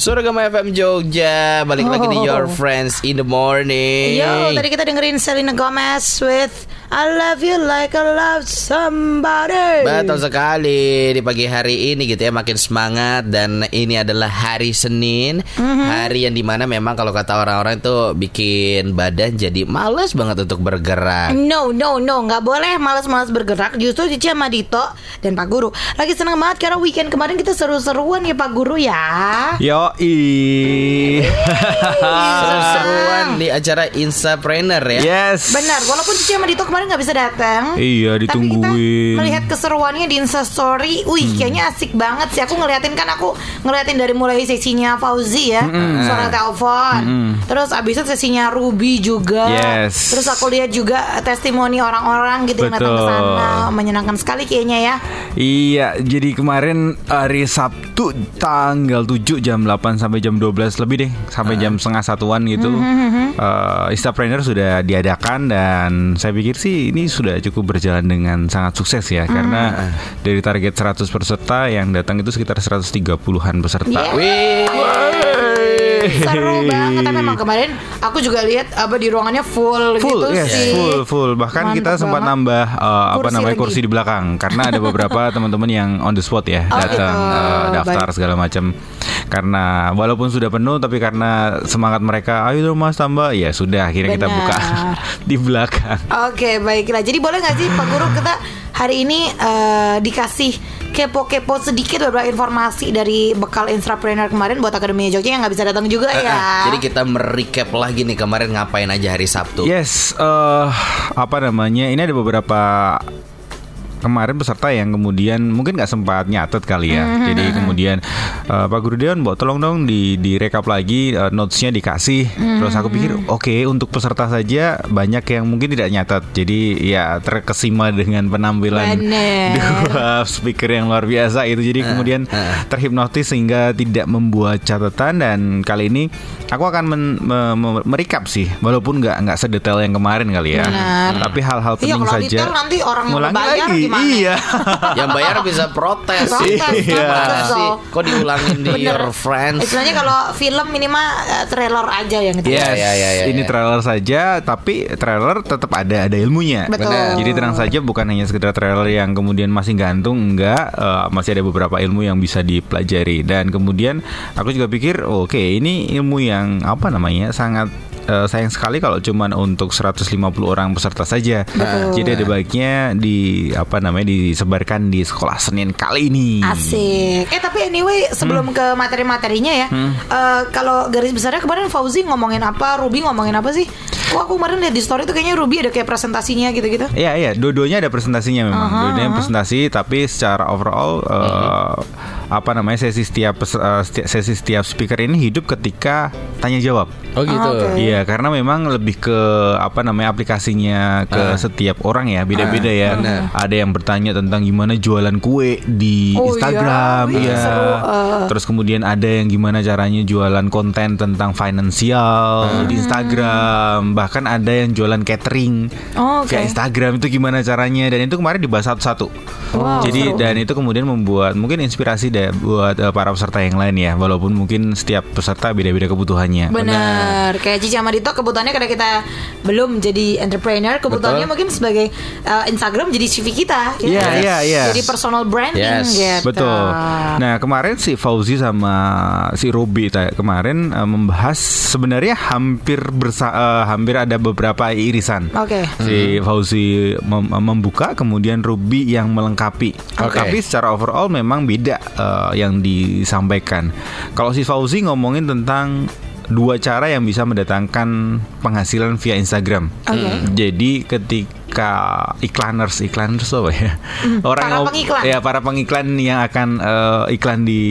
Surgama FM Jogja. Balik lagi di Your Friends in the Morning. Yo, tadi kita dengerin Selena Gomez with I love you like I love somebody. Betul sekali Di pagi hari ini gitu ya Makin semangat Dan ini adalah hari Senin Mhm. Hari yang di mana memang Kalau kata orang-orang itu Bikin badan jadi males banget untuk bergerak No, no, no, nggak boleh malas-malas bergerak. Justru Cici sama Dito dan Pak Guru lagi seneng banget karena weekend kemarin kita seru-seruan ya Pak Guru ya. Yo Seru-seruan di acara Instapreneur ya Yes. Benar, walaupun Cici sama Dito kemarin nggak bisa datang. Iya, Tapi kita ditungguin. melihat keseruannya di Insta Story, wih kayaknya asik banget sih. Aku ngeliatin kan aku ngeliatin dari mulai sesinya Fauzi ya, suara telepon. Terus abis itu sesinya Ruby juga. Yes. Terus aku lihat juga testimoni orang-orang gitu yang datang ke Betul. sana, menyenangkan sekali kayaknya ya. Iya, jadi kemarin hari Sabtu tanggal 7 jam 8 sampai jam 12 lebih deh, sampai jam setengah satuan gitu. eh Instapreneur sudah diadakan dan saya pikir sih ini sudah cukup berjalan dengan sangat sukses ya karena dari target 100 peserta yang datang itu sekitar 130-an peserta. Yeah. Wih Seru banget tapi memang kemarin aku juga lihat apa di ruangannya full, Full, gitu yes, sih. full, full. Bahkan kita Mantep sempat banget. nambah eh, apa Kursi namanya lagi. kursi di belakang karena ada beberapa teman-teman yang on the spot ya Oh, datang gitu. eh, daftar Baik. segala macam. Karena walaupun sudah penuh tapi karena semangat mereka, ayo dong mas tambah, ya sudah akhirnya kita Benar. buka di belakang. Oke baiklah Jadi boleh gak sih Pak Guru kita hari ini eh, dikasih kepo-kepo sedikit beberapa informasi dari bekal intrapreneur kemarin buat Akademi Jogja yang nggak bisa datang juga ya. Jadi kita merecap lagi nih kemarin ngapain aja hari Sabtu Yes, eh apa namanya? Ini ada beberapa kemarin peserta yang kemudian mungkin nggak sempat nyatet kali ya. Mm-hmm. Jadi kemudian eh, Pak Guru Deon, Mbok tolong dong di direkap lagi eh, notesnya dikasih. Terus aku pikir Mm-hmm. oke untuk peserta saja banyak yang mungkin tidak nyatet. Jadi ya terkesima dengan penampilan Bener. dua speaker yang luar biasa itu. Jadi kemudian terhipnotis sehingga tidak membuat catatan dan kali ini aku akan men- me- me- merecap sih walaupun nggak nggak sedetail yang kemarin kali ya. Benar. Tapi hal-hal Iya, penting kalau saja. detail nanti orang Ngulangi lagi. Gimana? Iya. Yang bayar bisa protes Protes, Iya. Sih Kok diulangin di Bener. Your Friends Istilahnya kalau film minimal eh, trailer aja yang gitu. Iya, iya, iya, iya, Ini iya. trailer saja, tapi trailer tetap ada ada ilmunya. Betul. Benar. Jadi tenang saja, bukan hanya sekedar trailer yang kemudian masih gantung, enggak, eh, masih ada beberapa ilmu yang bisa dipelajari. Dan kemudian aku juga pikir, oke, ini ilmu yang apa namanya sangat eh, sayang sekali kalau cuman untuk 150 orang peserta saja. Betul. Jadi ada baiknya di apa namanya disebarkan di sekolah Senin kali ini. Asik. Eh tapi anyway sebelum ke materi-materinya ya, eh, kalau garis besarnya kemarin Fauzi ngomongin apa, Ruby ngomongin apa sih? Wah aku kemarin lihat di story tuh kayaknya Ruby ada kayak presentasinya gitu-gitu. Iya iya, dua-duanya ada presentasinya memang. Aha, Dua-duanya presentasi, tapi secara overall eh, apa namanya sesi setiap seti- sesi setiap speaker ini hidup ketika tanya jawab. Oh gitu Oke. Iya, karena memang lebih ke apa namanya aplikasinya ke setiap orang ya, beda-beda ya. benar. Ada yang bertanya tentang gimana jualan kue di Oh, Instagram, iya. Wih, iya. seru, eh. Terus kemudian ada yang gimana caranya jualan konten tentang finansial di Instagram, bahkan ada yang jualan catering Oh, oke. via Instagram itu gimana caranya dan itu kemarin dibahas satu-satu. Wow, Jadi seru. dan itu kemudian membuat mungkin inspirasi deh buat eh, para peserta yang lain ya, walaupun mungkin setiap peserta beda-beda kebutuhannya. Benar. Kayak Cici sama Dito kebutuhannya karena kita belum jadi entrepreneur, kebutuhannya Betul. mungkin sebagai uh, Instagram jadi CV kita. gitu. Iya, iya, iya. Jadi personal branding Yes. gitu. Betul. Nah kemarin si Fauzi sama si Robi ta- kemarin eh, membahas sebenarnya hampir bersa eh, hampir ada beberapa irisan. Oke. Si Fauzi mem- membuka, kemudian Ruby yang melengkapi. Oke. Tapi secara overall memang beda eh, yang disampaikan. Kalau si Fauzi ngomongin tentang dua cara yang bisa mendatangkan penghasilan via Instagram. Oke. Jadi ketika iklaners, iklaners apa ya? Orang para yang- pengiklan. ya para pengiklan yang akan eh, iklan di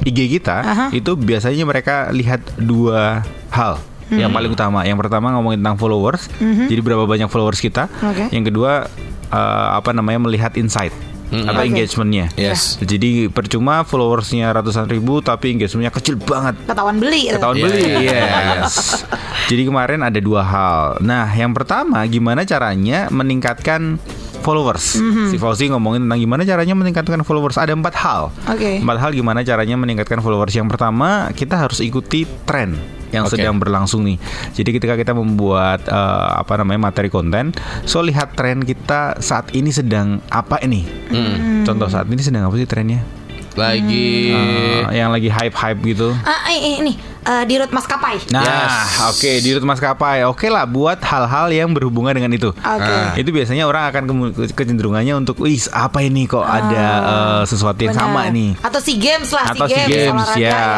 IG kita Aha. itu biasanya mereka lihat dua hal. Yang paling utama, yang pertama ngomongin tentang followers, jadi berapa banyak followers kita. Oke. Yang kedua eh, apa namanya melihat insight atau Oke. engagementnya. Yes Jadi percuma followersnya ratusan ribu tapi engagementnya kecil banget. Ketahuan beli. Ketahuan Iya, beli, iya. yes. Jadi kemarin ada dua hal. Nah, yang pertama gimana caranya meningkatkan followers. Mhm. Si Fauzi ngomongin tentang gimana caranya meningkatkan followers. Ada empat hal. Oke. Empat hal gimana caranya meningkatkan followers. Yang pertama, kita harus ikuti tren yang Oke. sedang berlangsung nih. Jadi ketika kita membuat eh, apa namanya materi konten, so lihat tren kita saat ini sedang apa ini. Hmm. Contoh saat ini sedang apa sih trennya? Lagi Eh, yang lagi hype-hype gitu. Ah, ini, ini eh, di root maskapai. Nah, Yes. oke di rute maskapai, oke lah buat hal-hal yang berhubungan dengan itu. Oke. Ah. Itu biasanya orang akan kemu- kecenderungannya untuk, wih apa ini kok ada eh, sesuatu yang Benar. sama nih. Atau si games lah, Atau si games, games olahraga ya. ya.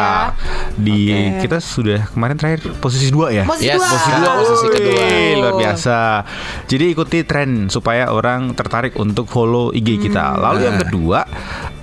Di Oke. kita sudah kemarin terakhir posisi dua ya. Posisi Yes, dua. posisi dua, posisi Wih, kedua. luar biasa. Jadi ikuti tren supaya orang tertarik untuk follow IG kita. Lalu yang kedua,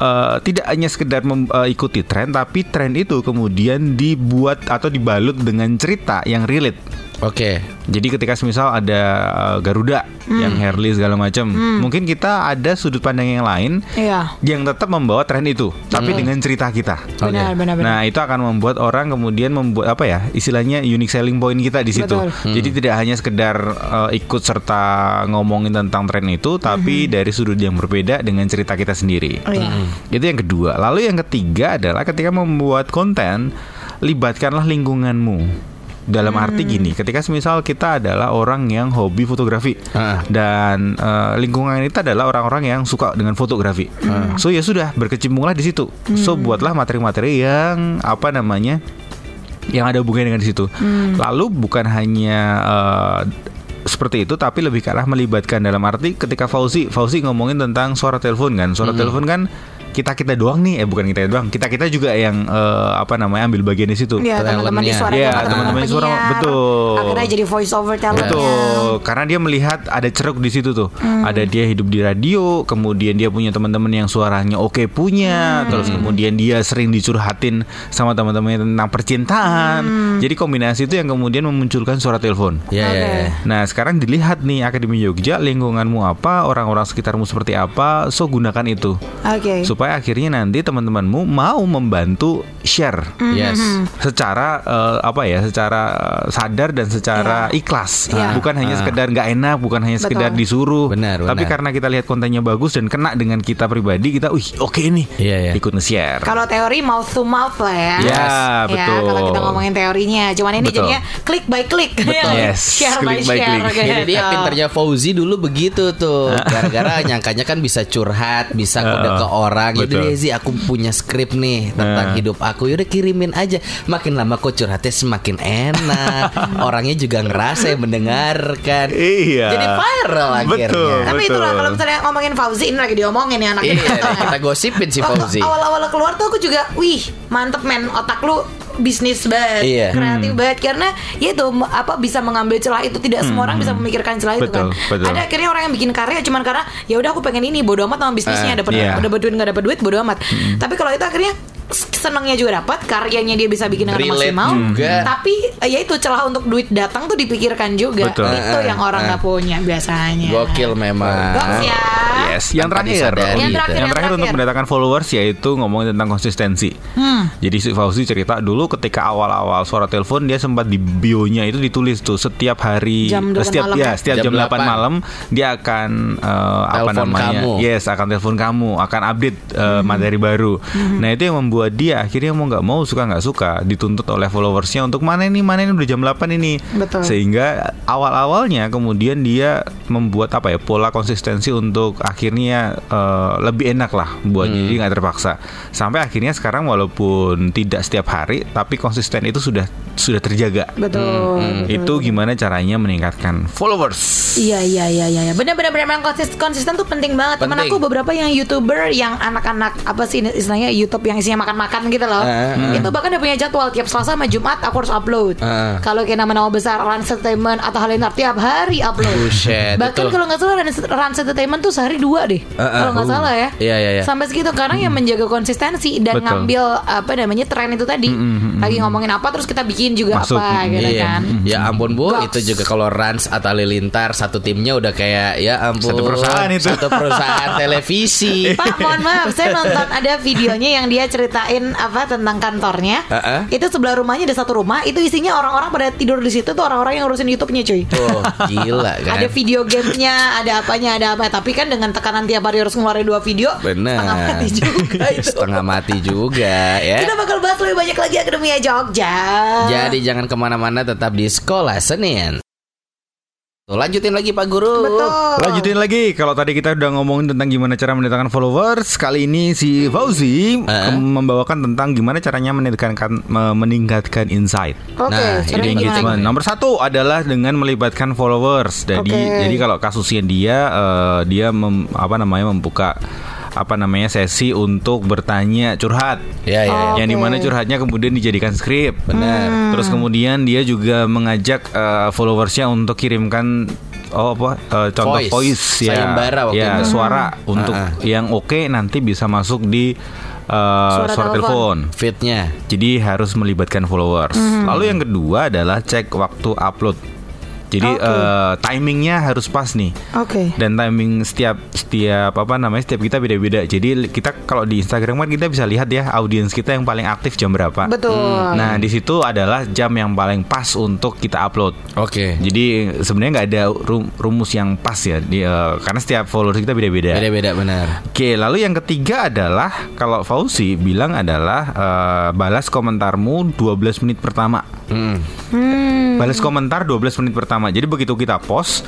eh, tidak hanya sekedar mem- eh, ikuti tren, tapi tren itu kemudian dibuat atau dibalut dengan cerita yang relate. Oke. Jadi ketika misal ada uh, Garuda yang Harley segala macam, mungkin kita ada sudut pandang yang lain Iya. yang tetap membawa tren itu, tapi dengan cerita kita. Benar, benar, benar. Nah itu akan membuat orang kemudian membuat apa ya istilahnya unique selling point kita di situ. Betul. Jadi tidak hanya sekedar uh, ikut serta ngomongin tentang tren itu, tapi dari sudut yang berbeda dengan cerita kita sendiri. Oh, iya. Itu yang kedua. Lalu yang ketiga adalah ketika membuat konten, libatkanlah lingkunganmu. Dalam arti gini, ketika semisal kita adalah orang yang hobi fotografi Ah. dan eh, lingkungan kita adalah orang-orang yang suka dengan fotografi, so ya sudah berkecimpunglah di situ. So buatlah materi-materi yang apa namanya, yang ada hubungannya dengan di situ. Lalu bukan hanya eh, seperti itu tapi lebih ke arah melibatkan dalam arti ketika Fauzi Fauzi ngomongin tentang suara telepon kan suara telepon kan kita kita doang nih eh bukan kita doang kita kita juga yang eh, apa namanya ambil bagian di situ Iya, teman-teman di suara Iya, teman-teman suara, penyiar. betul. Akhirnya jadi voice over. Betul, karena dia melihat ada ceruk di situ tuh. Hmm. Ada dia hidup di radio, kemudian dia punya teman-teman yang suaranya oke punya, Hmm. terus kemudian dia sering dicurhatin sama teman-temannya tentang percintaan. Hmm. Jadi kombinasi itu yang kemudian memunculkan suara telepon. Ya, ya, Oke. ya. Nah sekarang dilihat nih Akademi Jogja lingkunganmu apa orang-orang sekitarmu seperti apa so gunakan itu Oke. supaya akhirnya nanti teman-temanmu mau membantu share Yes. secara eh, apa ya secara eh, sadar dan secara ikhlas Iya. bukan hanya Ah. sekedar nggak enak bukan hanya sekedar Betul. disuruh Benar, tapi benar. karena kita lihat kontennya bagus dan kena dengan kita pribadi kita wih oke nih Iya, iya. ikut nge-share Kalau teori mouth to mouth lah ya. Ya, Ya, betul. kalau kita ngomongin teorinya, cuman ini Betul. jadinya klik by klik. Betul. Yes, share by klik by share. Gitu. Jadi dia pinternya Fauzi dulu begitu tuh. Gara-gara nyangkanya kan bisa curhat, bisa kode ke orang. Jadi betul. Zi aku punya skrip nih tentang Uh. hidup aku. Yaudah kirimin aja. Makin lama kok curhatnya semakin enak. Orangnya juga ngerasa yang mendengarkan. Iya. Jadi viral akhirnya. Betul. Tapi itulah kalau misalnya ngomongin Fauzi ini lagi diomongin ya anak Iya, kita gosipin si Fauzi. Awal-awal keluar tuh aku juga, wih mantep men otak lu bisnis banget, Iya. kreatif banget karena ya itu m- apa bisa mengambil celah itu tidak semua orang bisa memikirkan celah itu Betul, kan. betul. Ada akhirnya orang yang bikin karya cuman karena ya udah aku pengen ini bodo amat sama bisnisnya Eh, dapat iya. dapat duit nggak dapat duit bodo amat. Tapi kalau itu akhirnya senangnya juga dapat karyanya dia bisa bikin dengan Relate maksimal juga. tapi eh, ya itu celah untuk duit datang tuh dipikirkan juga Betul. itu Eh, yang orang eh. nggak punya biasanya Gokil memang. Goks ya Yes, yang terakhir. Yang yang terakhir, yang terakhir. untuk mendatangkan followers yaitu ngomongin tentang konsistensi. Hmm. Jadi si Fauzi cerita dulu ketika awal-awal suara telepon dia sempat di bio-nya itu ditulis tuh setiap hari Jam 8 setiap malam ya ya? setiap Jam jam, 8 8 malam dia akan eh, apa namanya? kamu. Yes, akan telepon kamu, akan update eh, materi baru. Nah, itu yang membuat dia akhirnya mau nggak mau suka nggak suka dituntut oleh followersnya untuk mana ini mana ini udah jam 8 ini. Betul. Sehingga awal-awalnya kemudian dia membuat apa ya pola konsistensi untuk akhirnya eh, lebih enak lah buat Hmm. jadi nggak terpaksa. Sampai akhirnya sekarang walaupun tidak setiap hari tapi konsisten itu sudah sudah terjaga. betul, Hmm, betul. Itu gimana caranya meningkatkan followers? Iya iya iya iya iya. benar benar benar memang konsisten, konsisten tuh penting banget. Temen Penting. aku beberapa yang youtuber yang anak-anak apa sih istilahnya YouTube yang isinya makan-makan gitu loh. Eh, Itu bahkan udah punya jadwal tiap Selasa sama Jumat aku harus upload. Eh. Kalau kayak nama-nama besar Rans Entertainment atau Halilintar tiap hari upload. Buset, Bahkan kalau nggak salah Rans Rans Entertainment tuh sehari dua deh. Kalau nggak uh. salah ya. Iya, iya, iya. Sampai segitu karena yang menjaga konsistensi dan Betul. ngambil apa namanya tren itu tadi. Lagi ngomongin apa terus kita bikin juga Masuk. apa gitu iya. kan. Ya ampun Bu, Goks. itu juga kalau Rans atau Halilintar satu timnya udah kayak ya ampun. Satu perusahaan itu. Satu perusahaan televisi. Pak, mohon maaf, saya nonton ada videonya yang dia cerita ceritain apa tentang kantornya. Heeh. Itu sebelah rumahnya ada satu rumah, itu isinya orang-orang pada tidur di situ tuh orang-orang yang ngurusin YouTube-nya cuy. Oh, gila kan. Ada video gamenya, ada apanya, ada apa. Tapi kan dengan tekanan tiap hari harus ngeluarin dua video, Bener. setengah mati juga itu. Setengah mati juga ya. Kita bakal bahas lebih banyak lagi Akademia Jogja. Jadi jangan ke mana-mana tetap di sekolah Senin. Tuh, lanjutin lagi Pak Guru. Betul. Lanjutin lagi kalau tadi kita udah ngomongin tentang gimana cara mendatangkan followers, kali ini si Fauzi Eh. ke- membawakan tentang gimana caranya meningkatkan me- meningkatkan insight. Oke, Nah, gimana? engagement. Nomor satu adalah dengan melibatkan followers. Jadi Oke. jadi kalau kasusnya dia eh, dia mem- apa namanya membuka apa namanya sesi untuk bertanya curhat. Ya ya. ya. Yang Oke. di mana curhatnya kemudian dijadikan skrip. Benar. Terus kemudian dia juga mengajak eh, followersnya untuk kirimkan oh apa eh, contoh Voice. voice, ya, Sayembara waktu ya itu. suara untuk Ah, ah. yang oke nanti bisa masuk di eh, Suara suara, telepon. telepon. Fitnya. Jadi harus melibatkan followers. Hmm. Lalu yang kedua adalah cek waktu upload. Jadi Oke. eh, timingnya harus pas nih. Oke. Dan timing setiap setiap apa namanya setiap kita beda-beda. Jadi kita kalau di Instagram kan kita bisa lihat ya audiens kita yang paling aktif jam berapa. Betul. Nah di situ adalah jam yang paling pas untuk kita upload. Oke. Jadi sebenarnya nggak ada rum- rumus yang pas ya, di, eh, karena setiap followers kita beda-beda. Beda-beda benar. Oke, lalu yang ketiga adalah kalau Fauzi bilang adalah eh, balas komentarmu 12 menit pertama. Hmm. Hmm. Balas komentar 12 menit pertama. Jadi begitu kita post,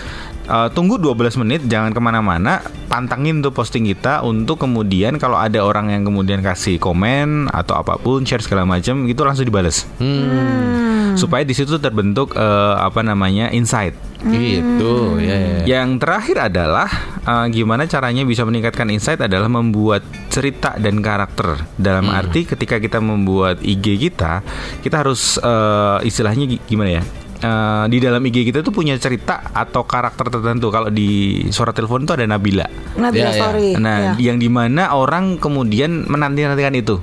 eh, tunggu 12 menit, jangan ke mana-mana, pantangin tuh posting kita untuk kemudian kalau ada orang yang kemudian kasih komen atau apa pun, share segala macam, itu langsung dibales. Hmm. Supaya di situ terbentuk eh, apa namanya insight. Gitu. Ya, ya. Yang terakhir adalah uh, gimana caranya bisa meningkatkan insight adalah membuat cerita dan karakter. Dalam arti ketika kita membuat IG kita, kita harus uh, istilahnya gi- gimana ya? Uh, di dalam IG kita tuh punya cerita atau karakter tertentu. Kalau di suara telepon itu ada Nabila. Nabila Ya, ya. Story. Nah, ya. yang di mana orang kemudian menanti-nantikan itu.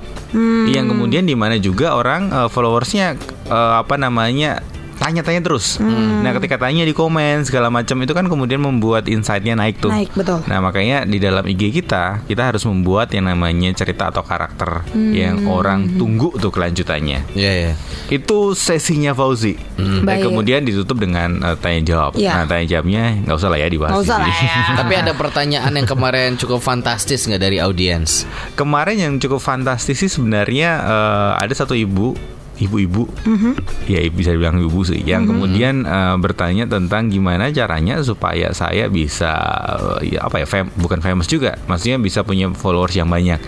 Yang kemudian di mana juga orang uh, followersnya uh, apa namanya tanya-tanya terus. Nah, ketika tanya di komen segala macam itu kan kemudian membuat insight-nya naik tuh. Naik, betul. Nah, makanya di dalam IG kita kita harus membuat yang namanya cerita atau karakter yang orang tunggu tuh kelanjutannya. Ya, ya. Itu sesinya Fauzi. Dan Baik. kemudian ditutup dengan uh, tanya jawab. Iya. Nah, tanya jawabnya nggak usah lah ya dibahas. Nggak di usah lah ya. Tapi ada pertanyaan yang kemarin cukup fantastis nggak dari audiens? Kemarin yang cukup fantastis sih sebenarnya eh, ada satu ibu, ibu-ibu, ya bisa dibilang ibu sih, yang kemudian eh, bertanya tentang gimana caranya supaya saya bisa eh, ya apa ya, fam- bukan famous juga, maksudnya bisa punya followers yang banyak.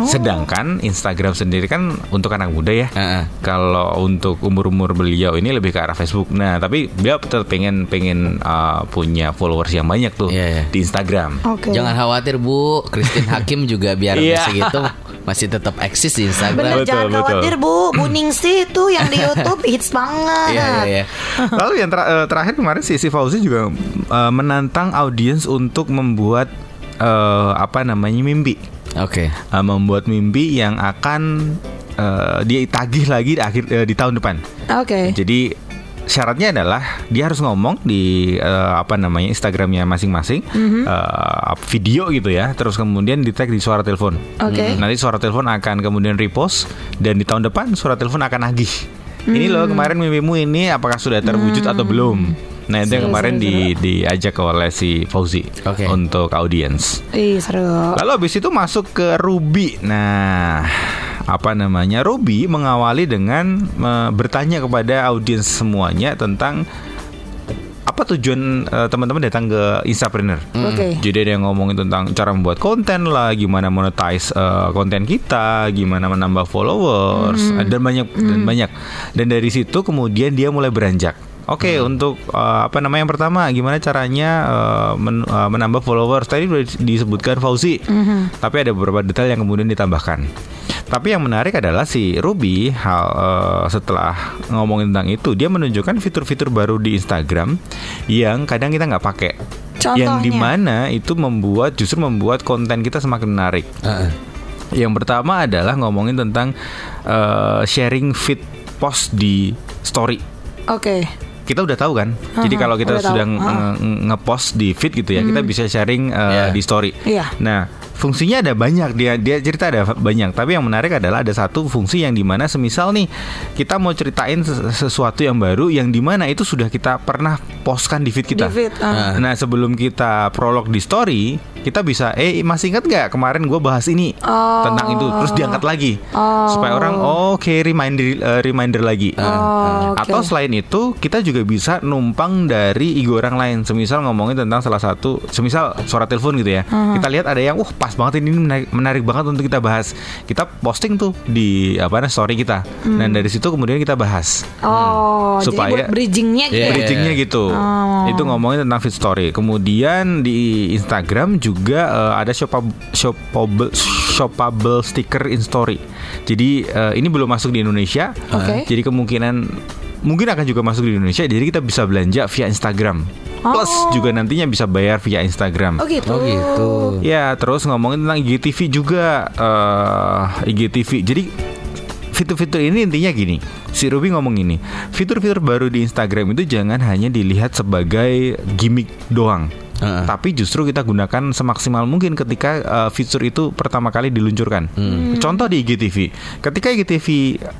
Sedangkan Instagram sendiri kan untuk anak muda ya. Heeh. Kalau untuk umur-umur beliau ini lebih ke arah Facebook. Nah, tapi beliau tetap pengen pengen eh, punya followers yang banyak tuh Iya, iya. di Instagram. Oke. Jangan khawatir Bu, Christine Hakim juga biar Iya. segitu masih tetap eksis di Instagram. Bener Betul, jangan betul. khawatir bu, Bu Ningsih tuh yang di YouTube hits banget. Iya, iya, iya. Lalu yang ter- eh, terakhir kemarin si, si Fauzi juga eh, menantang audiens untuk membuat eh, apa namanya mimpi, Oke. Eh, membuat mimpi yang akan eh, dia tagih lagi di akhir eh, di tahun depan. Oke. Jadi syaratnya adalah dia harus ngomong di eh, apa namanya Instagramnya masing-masing eh, video gitu ya, terus kemudian di tag di suara telepon. Oke. Nanti suara telepon akan kemudian repost dan di tahun depan suara telepon akan nagih. Ini loh kemarin mimpimu ini apakah sudah terwujud atau belum? Nah itu yang kemarin di, diajak oleh si Fauzi Oke. untuk audiens. Ih seru. Lalu habis itu masuk ke Ruby. Nah, apa namanya? Ruby mengawali dengan eh, bertanya kepada audiens semuanya tentang apa tujuan eh, teman-teman datang ke Instapreneur. Oke. Jadi ada yang ngomongin tentang cara membuat konten lah, gimana monetize eh, konten kita, gimana menambah followers, eh, dan banyak dan banyak. Dan dari situ kemudian dia mulai beranjak. Oke, untuk eh, apa namanya yang pertama, gimana caranya eh, men- eh, menambah followers? Tadi sudah disebutkan Fauzi, tapi ada beberapa detail yang kemudian ditambahkan. Tapi yang menarik adalah si Ruby hal eh, setelah ngomongin tentang itu, dia menunjukkan fitur-fitur baru di Instagram yang kadang kita nggak pakai. Yang Contohnya? di mana itu membuat justru membuat konten kita semakin menarik. Heeh. Yang pertama adalah ngomongin tentang eh, sharing feed post di story. Oke. Kita udah tahu kan. Jadi Aha, kalau kita sudah Aha. nge- nge-post di feed gitu ya, kita bisa sharing eh, Iya. di story. Iya. Nah, fungsinya ada banyak dia dia cerita ada banyak. Tapi yang menarik adalah ada satu fungsi yang di mana semisal nih kita mau ceritain ses- sesuatu yang baru yang di mana itu sudah kita pernah postkan di feed kita. Di feed, ah. nah sebelum kita prolog di story kita bisa eh masih ingat nggak kemarin gue bahas ini Oh. tentang itu terus diangkat lagi. Supaya orang oh, oke reminder eh, reminder lagi. Oh, oke. atau selain itu kita juga bisa numpang dari IG orang lain. Semisal ngomongin tentang salah satu semisal suara telepon gitu ya. Kita lihat ada yang wah pas banget ini menarik, menarik banget untuk kita bahas kita posting tuh di apa namanya story kita dan dari situ kemudian kita bahas Oh, Supaya- jadi buat bridgingnya gitu. Ya? bridgingnya gitu Oh. itu ngomongin tentang feed story kemudian di Instagram juga eh, ada shoppable shoppable shoppable sticker in story jadi eh, ini belum masuk di Indonesia Oke. jadi kemungkinan mungkin akan juga masuk di Indonesia jadi kita bisa belanja via Instagram plus Oh. juga nantinya bisa bayar via Instagram Oh gitu. Oh gitu. Ya, terus ngomongin tentang IGTV juga eh IGTV. Jadi fitur-fitur ini intinya gini. Si Ruby ngomong ini, fitur-fitur baru di Instagram itu jangan hanya dilihat sebagai gimmick doang. Heeh. Tapi justru kita gunakan semaksimal mungkin ketika uh, fitur itu pertama kali diluncurkan. Contoh di IGTV, ketika IGTV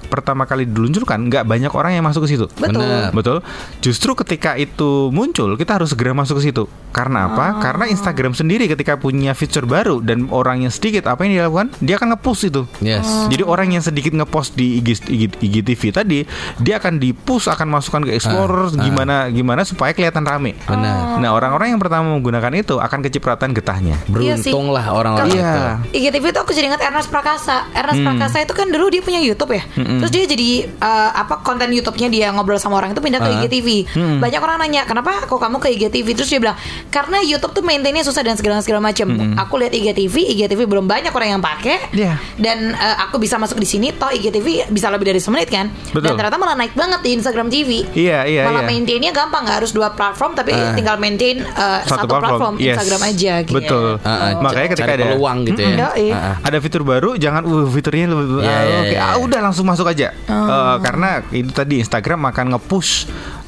pertama kali diluncurkan, nggak banyak orang yang masuk ke situ. Betul. Benar. Betul. Justru ketika itu muncul, kita harus segera masuk ke situ. Karena apa? Karena Instagram sendiri ketika punya fitur baru dan orangnya sedikit, apa yang dilakukan? Dia akan nge-push itu. Yes. Jadi orang yang sedikit ngepost di IG, IG, IGTV tadi, dia akan di-push akan masukkan ke Explorer gimana gimana supaya kelihatan rame. Benar. Nah, orang-orang yang pertama menggunakan itu akan kecipratan getahnya. Iya sih. Beruntung lah orang-orang Iya. itu. IGTV itu aku jadi ingat Ernest Prakasa. Ernest Hmm. Prakasa itu kan dulu dia punya YouTube ya. Terus dia jadi eh, apa konten YouTube-nya dia ngobrol sama orang itu pindah ke Ah. IGTV. Hmm. Banyak orang nanya, "Kenapa kok kamu ke IGTV?" Terus dia bilang, "Karena YouTube tuh maintainnya susah dan segala segala macam. Aku lihat IGTV, IGTV belum banyak orang yang pakai. Hmm. Iya. Dan eh, aku bisa masuk di sini toh IGTV bisa lebih dari semenit kan. Dan Betul. ternyata malah naik banget di Instagram TV. Iya, iya, Malah iya. maintainnya gampang, nggak harus dua platform tapi tinggal maintain eh, satu, platform, Yes. Instagram aja gitu. Betul. Ah, ah, Makanya c- ketika cari ada peluang gitu ya. Yoi. Ah, ah. ada fitur baru jangan uh fiturnya lebih Iya, ah, iya, oke iya. ah, udah langsung masuk aja Oh. Eh, karena itu tadi Instagram akan nge-push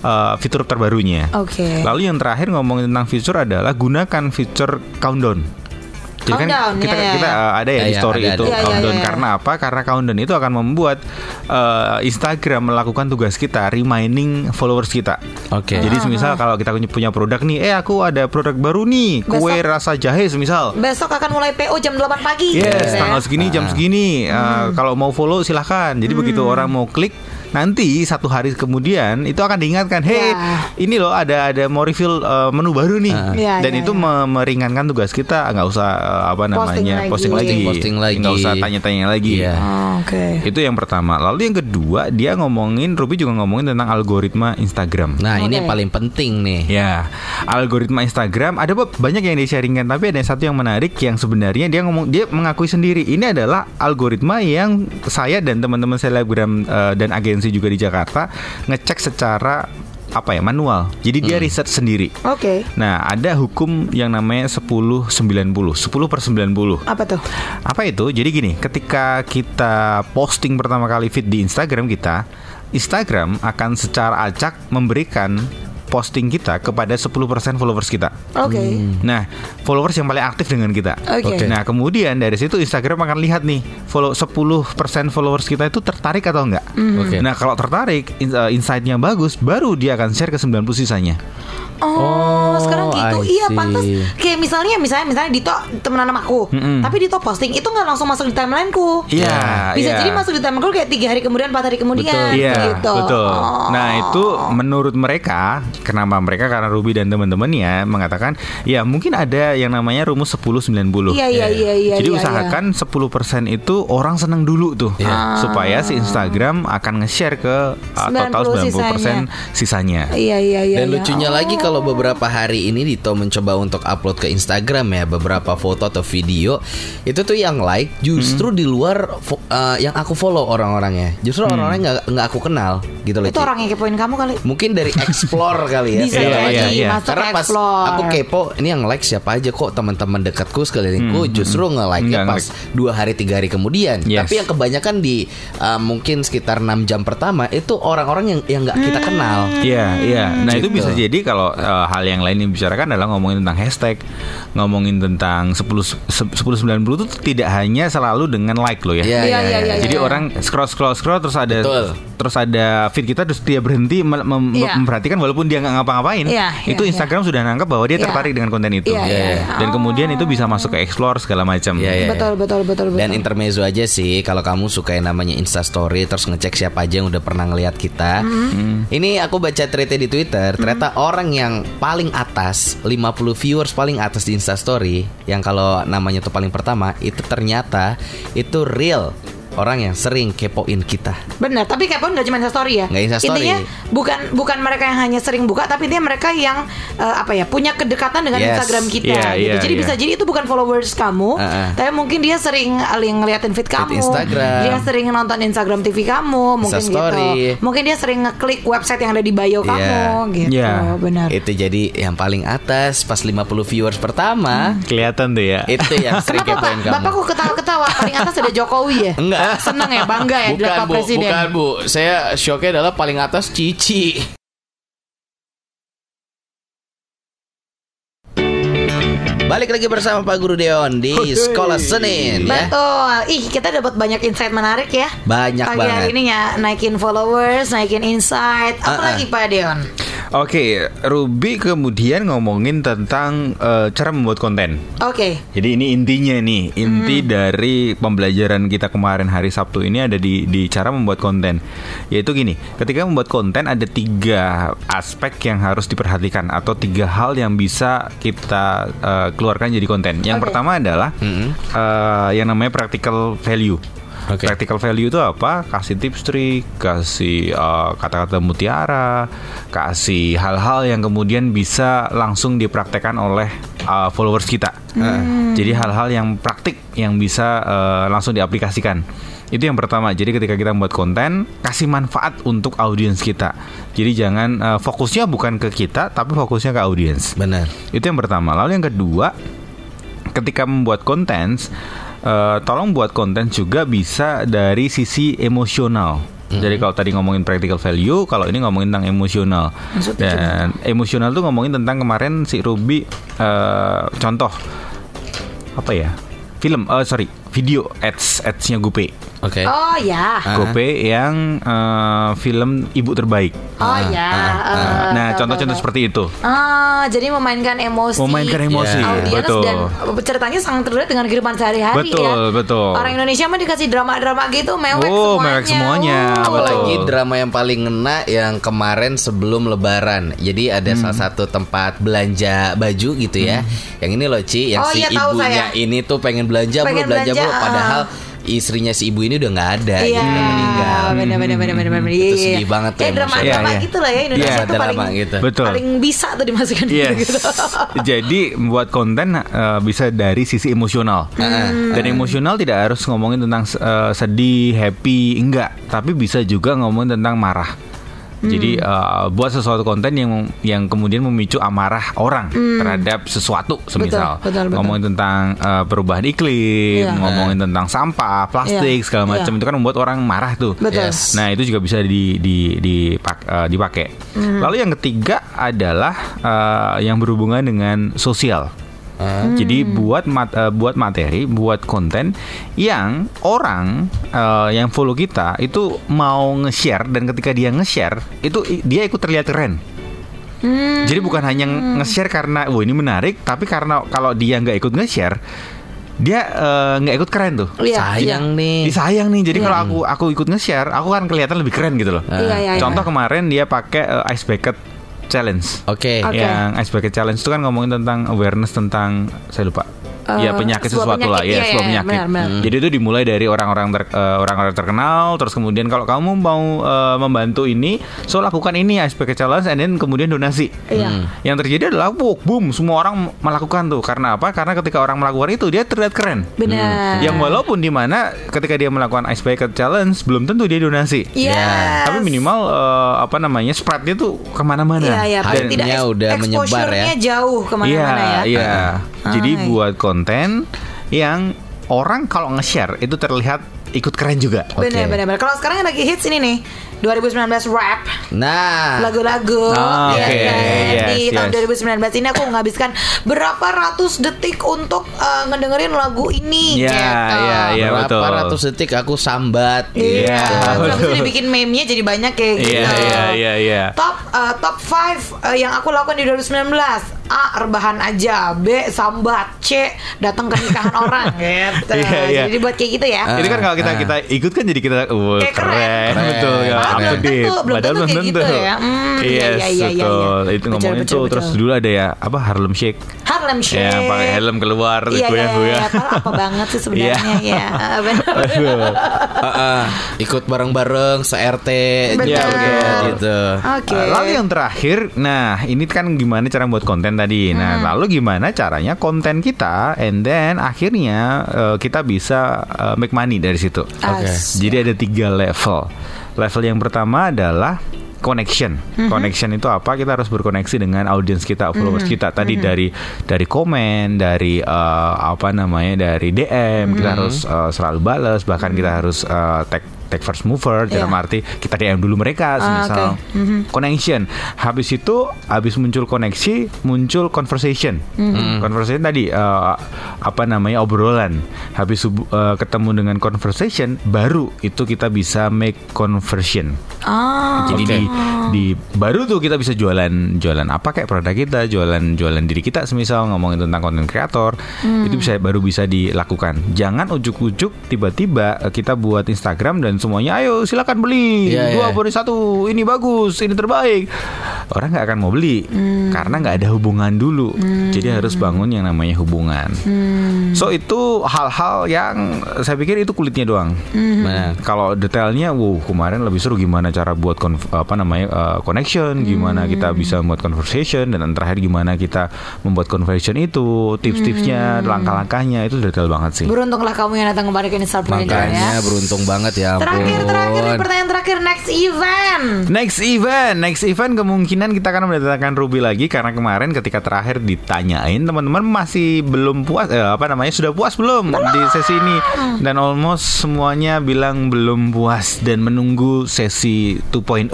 eh, fitur terbarunya. Oke. Lalu yang terakhir ngomongin tentang fitur adalah gunakan fitur countdown. Jadi kan Countdown, kita ya, ya, kita ya. eh, ada ya Ya, di ya, story ada, itu ada. Ya, ya, countdown ya. karena apa? Karena countdown itu akan membuat eh, Instagram melakukan tugas kita reminding followers kita. Oke. Jadi semisal kalau kita punya produk nih, eh aku ada produk baru nih, kue Besok- rasa jahe semisal. Besok akan mulai PO jam 8 pagi. Yes, ya. tanggal segini jam segini. Uh, Kalau mau follow silahkan. Jadi begitu orang mau klik, nanti satu hari kemudian itu akan diingatkan, hey, Wah. ini loh ada ada mau refill uh, menu baru nih. Ya, Dan ya, itu ya. me- meringankan tugas kita, nggak usah uh, apa Posting namanya lagi. posting lagi, Posting lagi. nggak usah tanya-tanya lagi. Iya. Oh, Oke. Itu yang pertama. Lalu yang kedua, dia ngomongin, Ruby juga ngomongin tentang algoritma Instagram. Nah, ini Oke. yang paling penting nih. Ya, algoritma Instagram ada banyak yang di-sharingkan tapi ada satu yang menarik yang sebenarnya dia ngomong dia mengakui sendiri ini adalah algoritma yang saya dan teman-teman selebgram eh, dan agensi juga di Jakarta ngecek secara apa ya manual. Jadi dia riset sendiri. Oke. Nah, ada hukum yang namanya 10 90, 10 per 90. Apa tuh? Apa itu? Jadi gini, ketika kita posting pertama kali feed di Instagram kita, Instagram akan secara acak memberikan posting kita kepada 10% followers kita. Oke. Nah, followers yang paling aktif dengan kita. Oke. Nah, kemudian dari situ Instagram akan lihat nih, follow 10% followers kita itu tertarik atau enggak. Oke. Nah, kalau tertarik, uh, insight-nya bagus, baru dia akan share ke 90 sisanya. Oh, Oh, sekarang gitu. I Iya, see. pantas. Kayak misalnya, misalnya, misalnya Dito temenan sama aku, Mm-mm. tapi Dito posting itu nggak langsung masuk di timelineku. Iya, Bisa iya. jadi masuk di timelineku kayak tiga hari kemudian, empat hari kemudian. Iya, gitu. betul. Oh. Nah, itu menurut mereka, kenapa mereka karena Ruby dan teman-temannya mengatakan, ya mungkin ada yang namanya rumus 10 90. Iya, iya, iya, iya. Jadi iya, usahakan 10% itu orang seneng dulu tuh Iya. supaya si Instagram akan nge-share ke uh, total 90 90% sisanya. Iya, iya, iya. Dan iya. lucunya Oh. lagi kalau beberapa hari ini Dito mencoba untuk upload ke Instagram ya beberapa foto atau video itu tuh yang like justru di luar eh, yang aku follow orang-orangnya. Justru orang-orangnya nggak nggak aku kenal gitu loh. itu orang yang kepoin kamu kali. Mungkin dari explore kali ya. Bisa Iya, jadi iya, iya. masuk Karena pas explore. aku kepo, ini yang like siapa aja kok teman-teman dekatku sekelilingku justru nge-like Enggak pas dua hari tiga hari kemudian. Yes. Tapi yang kebanyakan di uh, mungkin sekitar 6 jam pertama itu orang-orang yang yang nggak kita kenal. Iya, iya. Nah itu Gitu. bisa jadi kalau uh, hal yang lain yang dibicarakan adalah ngomongin tentang hashtag, ngomongin tentang 10 10 90 itu tidak hanya selalu dengan like loh ya. Iya, Iya, iya, iya, Jadi iya. orang scroll scroll scroll terus ada Betul. terus ada feed kita terus dia berhenti mem- mem- Iya. memperhatikan walaupun dia nggak ngapa-ngapain. Iya, itu iya, Instagram sudah nangkep bahwa dia Iya. tertarik dengan konten itu. Iya, iya, iya. Dan kemudian itu bisa masuk ke explore segala macam. Iya, iya. Betul, betul, betul, betul. Dan intermezzo aja sih kalau kamu suka yang namanya Insta Story terus ngecek siapa aja yang udah pernah ngelihat kita. Mm-hmm. Ini aku baca tweetnya di Twitter, ternyata orang yang paling atas 50 viewers paling atas di Insta Story yang kalau namanya tuh paling pertama itu ternyata itu real orang yang sering kepoin kita. Benar, tapi kepo nggak cuma story ya. Nggak Instastory. Intinya bukan bukan mereka yang hanya sering buka, tapi dia mereka yang eh, apa ya punya kedekatan dengan Yes. Instagram kita. Iya, gitu. iya, Jadi iya. bisa jadi itu bukan followers kamu, Uh-uh. tapi mungkin dia sering aling ngeliatin feed kamu. Instagram. Dia sering nonton Instagram TV kamu, mungkin Instastory. gitu. Mungkin dia sering ngeklik website yang ada di bio Iya. kamu, gitu. Iya. Benar. Itu jadi yang paling atas pas 50 viewers pertama. Kelihatan tuh ya. Itu yang sering Kenapa kepoin Pak? kamu. Bapak kok ketawa-ketawa? Paling atas ada Jokowi ya? Enggak. Seneng ya, bangga ya bukan Pak bu, Presiden. bukan bu. Saya shocknya adalah paling atas Cici. Balik lagi bersama Pak Guru Deon di Sekolah Senin ya. Betul. Ih, kita dapat banyak insight menarik ya. Banyak Pagi banget. hari ini ya naikin followers, naikin insight. Apa Uh-uh. lagi Pak Deon? Oke, Ruby kemudian ngomongin tentang eh, cara membuat konten. Oke. Jadi ini intinya nih, inti dari pembelajaran kita kemarin hari Sabtu ini ada di di cara membuat konten. Yaitu gini, ketika membuat konten ada tiga aspek yang harus diperhatikan atau tiga hal yang bisa kita eh, keluarkan jadi konten. Yang Oke. pertama adalah Mm-mm. eh, yang namanya practical value. Oke. Practical value itu apa? Kasih tips trik, kasih uh, kata-kata mutiara, kasih hal-hal yang kemudian bisa langsung dipraktekkan oleh uh, followers kita. Hmm. Jadi hal-hal yang praktik yang bisa uh, langsung diaplikasikan. Itu yang pertama. Jadi ketika kita membuat konten, kasih manfaat untuk audiens kita. Jadi jangan uh, fokusnya bukan ke kita, tapi fokusnya ke audiens. Benar. Itu yang pertama. Lalu yang kedua, ketika membuat konten, eh, tolong buat konten juga bisa dari sisi emosional. Jadi kalau tadi ngomongin practical value, kalau ini ngomongin tentang emosional. Maksudnya Dan emosional tuh ngomongin tentang kemarin si Ruby eh, contoh apa ya? Film, eh sorry, video ads adsnya GoPay. Oke. Oh ya. Ah. GoPay yang eh, film ibu terbaik. Oh ya. Eh, Nah, contoh-contoh seperti itu. Ah, jadi memainkan emosi. Memainkan emosi, audiens betul. dan ceritanya sangat terlihat dengan kehidupan sehari-hari Betul, ya. betul. Orang Indonesia mah dikasih drama-drama gitu mewek Oh, semuanya. mewek semuanya, Oh. Apalagi drama yang paling ngena yang kemarin sebelum Lebaran. Jadi ada Hmm. salah satu tempat belanja baju gitu ya. Yang ini loh Ci, yang Oh, si iya, tahu ibunya saya. ini tuh pengen belanja Pengen belanja belanja, ah. padahal istrinya si ibu ini udah nggak ada, Iya, gitu, udah meninggal. bener bener bener bener bener. Itu Iya, sedih iya. banget tuh Kayak emosional. drama-drama Iya, iya. gitu lah ya Indonesia Iya, tuh drama paling gitu. Betul. paling bisa tuh dimasukkan Yes. gitu. Jadi membuat konten uh, bisa dari sisi emosional. Dan emosional tidak harus ngomongin tentang uh, sedih, happy, enggak, tapi bisa juga ngomongin tentang marah. Jadi uh, buat sesuatu konten yang yang kemudian memicu amarah orang terhadap sesuatu, semisal betul, betul. ngomongin tentang uh, perubahan iklim, Iya. ngomongin tentang sampah, plastik Iya. segala macam Iya. itu kan membuat orang marah tuh. Betul. Yes. Nah itu juga bisa di, di, dipak- eh, dipakai. Hmm. Lalu yang ketiga adalah eh, yang berhubungan dengan sosial. Ah. Jadi buat mat- eh, buat materi, buat konten yang orang eh, yang follow kita itu mau nge-share dan ketika dia nge-share itu dia ikut terlihat keren. Hmm. Jadi bukan hanya nge-share karena wah ini menarik, tapi karena kalau dia nggak ikut nge-share dia eh, nggak ikut keren tuh. Iya, Sayang nih. Ih, sayang nih. Jadi Iya. kalau aku aku ikut nge-share, aku kan kelihatan lebih keren gitu loh. Iya, iya, iya. Contoh kemarin dia pakai eh, ice bucket challenge. Oke. Oke. Yang ice bucket challenge itu kan ngomongin tentang awareness tentang saya lupa Eh, ya penyakit sesuatu lah penyakit, ya iya, sebuah iya, penyakit. benar, benar. Jadi itu dimulai dari orang-orang ter- eh, orang-orang terkenal terus kemudian kalau kamu mau eh, membantu ini so lakukan ini aspek challenge and then kemudian donasi. Iya. Yang terjadi adalah wow, boom semua orang melakukan tuh karena apa? Karena ketika orang melakukan itu dia terlihat keren. Benar. Yang walaupun di mana ketika dia melakukan ice bucket challenge belum tentu dia donasi. Yes. Tapi minimal eh, apa namanya spreadnya tuh ke mana-mana. Iya, iya, tidak udah menyebar ya. jauh Iya, ke mana-mana ya. iya. Jadi Ah, iya. buat konten yang orang kalau nge-share itu terlihat ikut keren juga. Benar, Oke. benar, benar. Kalau sekarang yang lagi hits ini nih, 2019 rap Nah, lagu-lagu ya oke. kan? Yes, di tahun yes. 2019 ini aku menghabiskan berapa ratus detik untuk uh, ngedengerin lagu ini Iya, gitu. iya, iya. berapa betul. ratus detik aku sambat Iya, Iya, terus habis itu betul. dibikin meme-nya jadi banyak kayak gitu. Iya, iya, iya, iya. Top uh, top 5 uh, yang aku lakukan di 2019. A. Rebahan aja B. Sambat C. Datang ke nikahan orang gitu Iya, iya. Jadi buat kayak gitu ya Itu kan kalau kita Ah. kita ikut kan jadi kita wah Kayak keren. keren, Keren. betul ya. Padahal up to belum date. tentu, belum Padahal tentu gitu ya. Hmm, iya, yes, iya, iya, iya, betul. iya. Itu ngomongin betul, tuh terus dulu ada ya apa Harlem Shake. Harlem Shake Ya, pakai helm keluar Iya, iya, iya, goyang-goyang. iya. Padahal apa banget sih sebenarnya Iya. ya Benar. Ah, ah. ikut bareng-bareng se RT Betul. gitu. Oke Uh, Lalu yang terakhir, nah ini kan gimana cara buat konten tadi. Nah, Hmm. lalu gimana caranya konten kita, and then akhirnya uh, kita bisa uh, make money dari situ. Oke. As- Jadi ada tiga level. Level yang pertama adalah connection. Mhm. Connection itu apa? Kita harus berkoneksi dengan audiens kita, Mhm. followers kita. Tadi dari dari komen, dari uh, apa namanya, dari DM, kita Mhm. harus uh, selalu balas. Bahkan kita harus uh, tag tag first mover dalam Iya. arti kita DM dulu mereka, Ah, misal oke. Mhm. connection. Habis itu, habis muncul koneksi, muncul conversation. Mhm. Conversation tadi uh, apa namanya obrolan. Habis uh, ketemu dengan conversation, baru itu kita bisa make conversion. Ah, Jadi Oke. di di baru tuh kita bisa jualan jualan apa kayak produk kita, jualan jualan diri kita semisal ngomongin tentang konten kreator, Hmm. itu bisa baru bisa dilakukan. Jangan ujuk-ujuk tiba-tiba eh, kita buat Instagram dan semuanya ayo silakan beli. Iya, Dua beli satu, ini bagus, ini terbaik. Orang nggak akan mau beli Hmm. karena nggak ada hubungan dulu. Jadi harus bangun yang namanya hubungan. Hmm. So itu hal-hal yang saya pikir itu kulitnya doang. Hmm. Nah, Kalau detailnya, wow kemarin lebih seru gimana cara buat konf- apa namanya uh, connection, gimana kita bisa membuat conversation dan yang terakhir gimana kita membuat conversation itu, tips-tipsnya, langkah-langkahnya itu detail banget sih. Beruntunglah kamu yang datang kembali ke Instagram ya makanya beruntung banget ya ampun. Terakhir, terakhir nih pertanyaan terakhir next event. Next event, next event kemungkinan kita akan mendatangkan Ruby lagi karena kemarin ketika terakhir ditanyain teman-teman masih belum puas, eh, apa namanya sudah puas belum, di sesi ini dan almost semuanya bilang belum puas dan menunggu sesi 2.0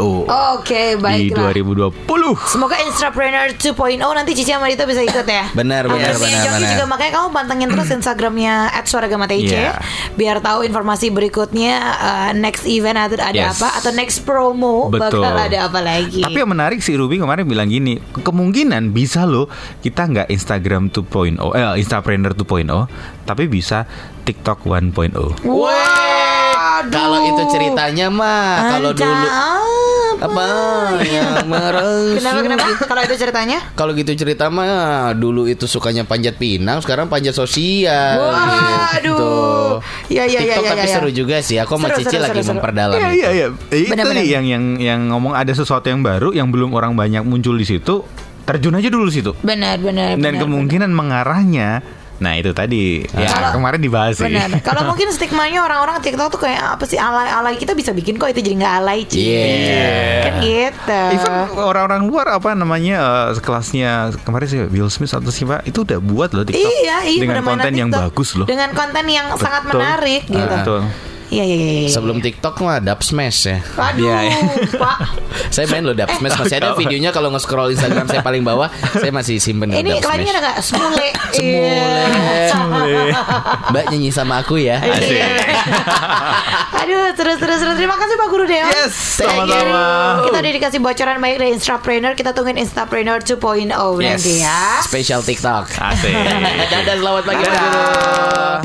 Oke, di baiklah. 2020. Semoga Instrapreneur 2.0 nanti Cici sama Dito bisa ikut ya. Benar, benar, Terus benar, benar. juga makanya kamu pantengin terus Instagramnya @suaragamateic Iya. biar tahu informasi berikutnya uh, next event ada ada Yes. apa atau next promo Betul. bakal ada apa lagi. Tapi yang menarik si Ruby kemarin bilang gini, kemungkinan bisa loh kita nggak Instagram 2.0, eh Instapreneur 2.0, tapi bisa TikTok 1.0. Waduh. Kalau itu ceritanya mah kalau dulu apa? apa yang meresu Kenapa kenapa? Kalau itu ceritanya? Kalau gitu cerita mah dulu itu sukanya panjat pinang, sekarang panjat sosial. Waduh. gitu. Iya, iya, iya, TikTok iya, tapi iya. seru juga sih. Aku sama Seru, Cici seru, lagi seru, memperdalam. Iya itu. iya iya. Eh, Itu Benar-benar. nih yang yang yang ngomong ada sesuatu yang baru yang belum orang banyak muncul di situ, terjun aja dulu situ. Benar benar. Dan benar, kemungkinan mengarahnya Nah itu tadi ya kemarin dibahas sih. Benar. Kalau mungkin stigmanya orang-orang TikTok tuh kayak apa sih alay-alay kita bisa bikin kok itu jadi nggak alay Ci. Iya. Kan gitu. Even orang-orang luar apa namanya eh, kelasnya kemarin sih Will Smith atau siapa itu udah buat loh TikTok Iya, iya dengan konten yang bagus loh. Dengan konten yang sangat Betul. menarik gitu. Betul. Iya iya iya. iya. Sebelum TikTok mah dub smash ya. Waduh, Iya, iya. Pak. Saya main lo dub smash masih ada videonya kalau nge-scroll Instagram saya paling bawah, saya masih simpen Ini dub lainnya ada smash. nggak? Semule. Semule. Mbak nyanyi sama aku ya. Iya. Asik. Aduh, terus terus terus. Terima kasih Pak Guru Dewa. Yes, sama-sama. Kita udah dikasih bocoran baik dari Instapreneur. Kita tungguin Instapreneur 2.0 Yes. nanti ya. Spesial TikTok. Asik. Dadah selamat pagi Pak Guru.